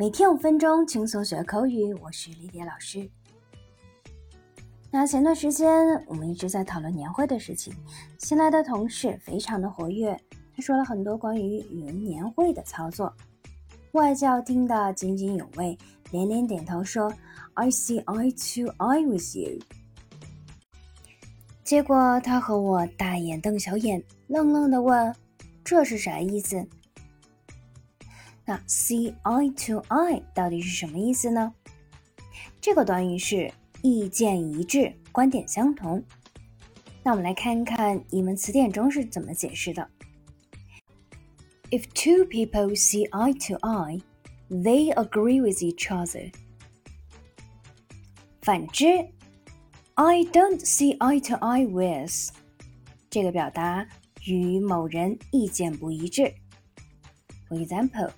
每天五分钟，轻松学口语。我是李蝶老师。那前段时间我们一直在讨论年会的事情，新来的同事非常的活跃，他说了很多关于语文年会的操作。外教听得津津有味，连连点头说：“I see eye to eye with you。”结果他和我大眼瞪小眼，愣愣的问：“这是啥意思？”那 see eye to eye 到底是什么意思呢？这个短语是意见一致、观点相同。那我们来看看英文词典中是怎么解释的。If two people see eye to eye, they agree with each other. 反之，I don't see eye to eye with 这个表达与某人意见不一致。For example.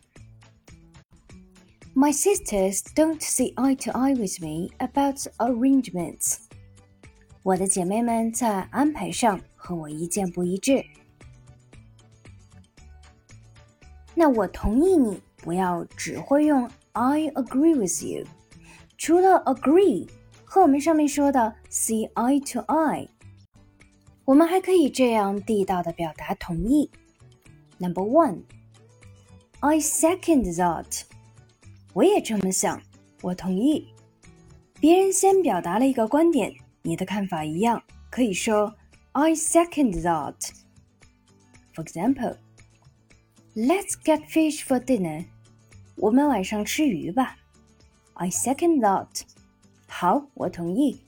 My sisters don't see eye to eye with me about arrangements. 我的姐妹们在安排上和我意见不一致。那我同意你不要只会用 I agree with you。除了 agree 和我们上面说的 see eye to eye，我们还可以这样地道的表达同意。Number one, I second that. 我也这么想，我同意。别人先表达了一个观点，你的看法一样，可以说 I second that. For example, Let's get fish for dinner. 我们晚上吃鱼吧。I second that. 好，我同意。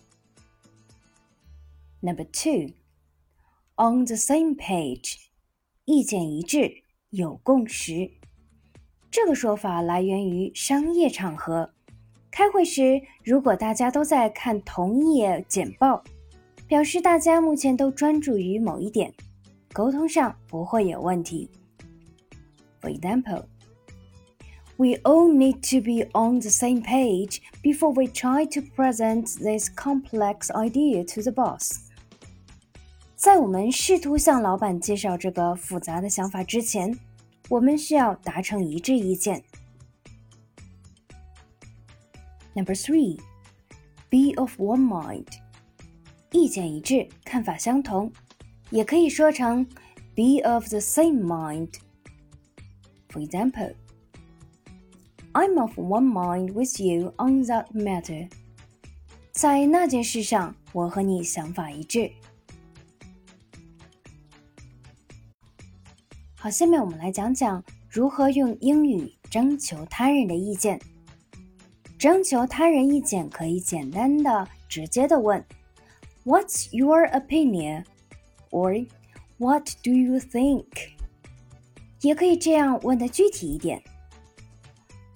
Number two, on the same page. 意见一致，有共识。这个说法来源于商业场合。开会时，如果大家都在看同一页简报，表示大家目前都专注于某一点，沟通上不会有问题。For example, we all need to be on the same page before we try to present this complex idea to the boss. 在我们试图向老板介绍这个复杂的想法之前。我们需要达成一致意见。Number three, be of one mind，意见一致，看法相同，也可以说成 be of the same mind。For example, I'm of one mind with you on that matter。在那件事上，我和你想法一致。 好，下面我们来讲讲如何用英语征求他人的意见。征求他人意见可以简单的、直接的问：“What's your opinion？” or “What do you think？” 也可以这样问的具体一点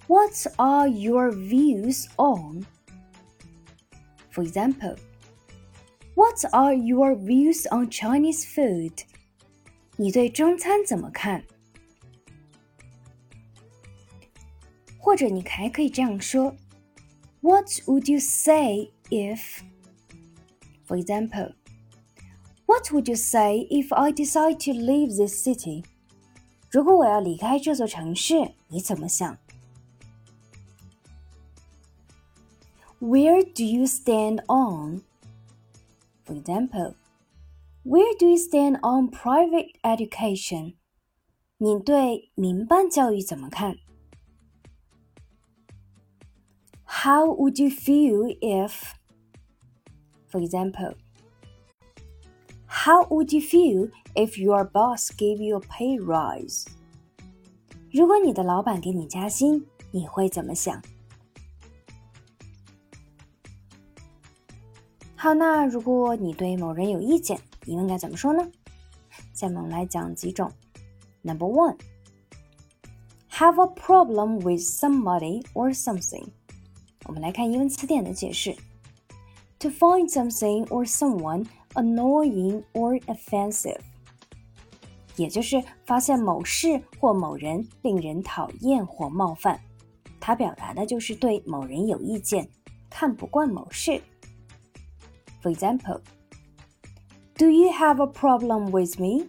：“What are your views on？”For example，“What are your views on Chinese food？” 你对中餐怎么看？或者你还可以这样说：What would you say if? For example, What would you say if I decide to leave this city? 如果我要离开这座城市，你怎么想？Where do you stand on? For example. Where do you stand on private education？你对民办教育怎么看？How would you feel if, for example, how would you feel if your boss gave you a pay rise？如果你的老板给你加薪，你会怎么想？好，那如果你对某人有意见， 英文该怎么说呢？下面我们来讲几种。Number one, have a problem with somebody or something。我们来看英文词典的解释：to find something or someone annoying or offensive，也就是发现某事或某人令人讨厌或冒犯。它表达的就是对某人有意见，看不惯某事。For example. Do you have a problem with me？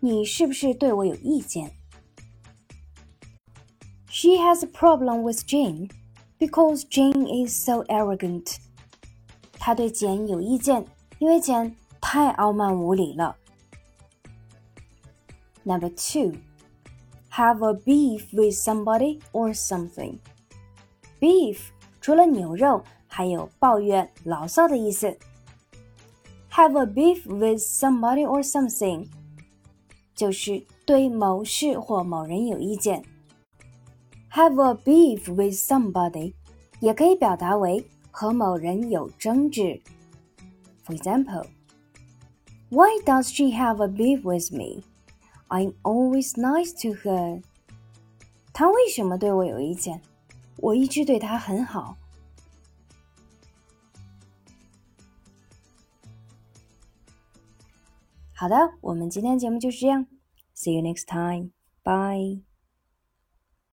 你是不是对我有意见 She has a problem with Jane because Jane is so arrogant. 她对简有意见，因为简太傲慢无礼了。Number two, have a beef with somebody or something. Beef 除了牛肉，还有抱怨、牢骚的意思。 Have a beef with somebody or something，就是对某事或某人有意见。Have a beef with somebody，也可以表达为和某人有争执。For example, Why does she have a beef with me? I'm always nice to her. 她为什么对我有意见？我一直对她很好。 好的，我们今天节目就是这样。See you next time. Bye.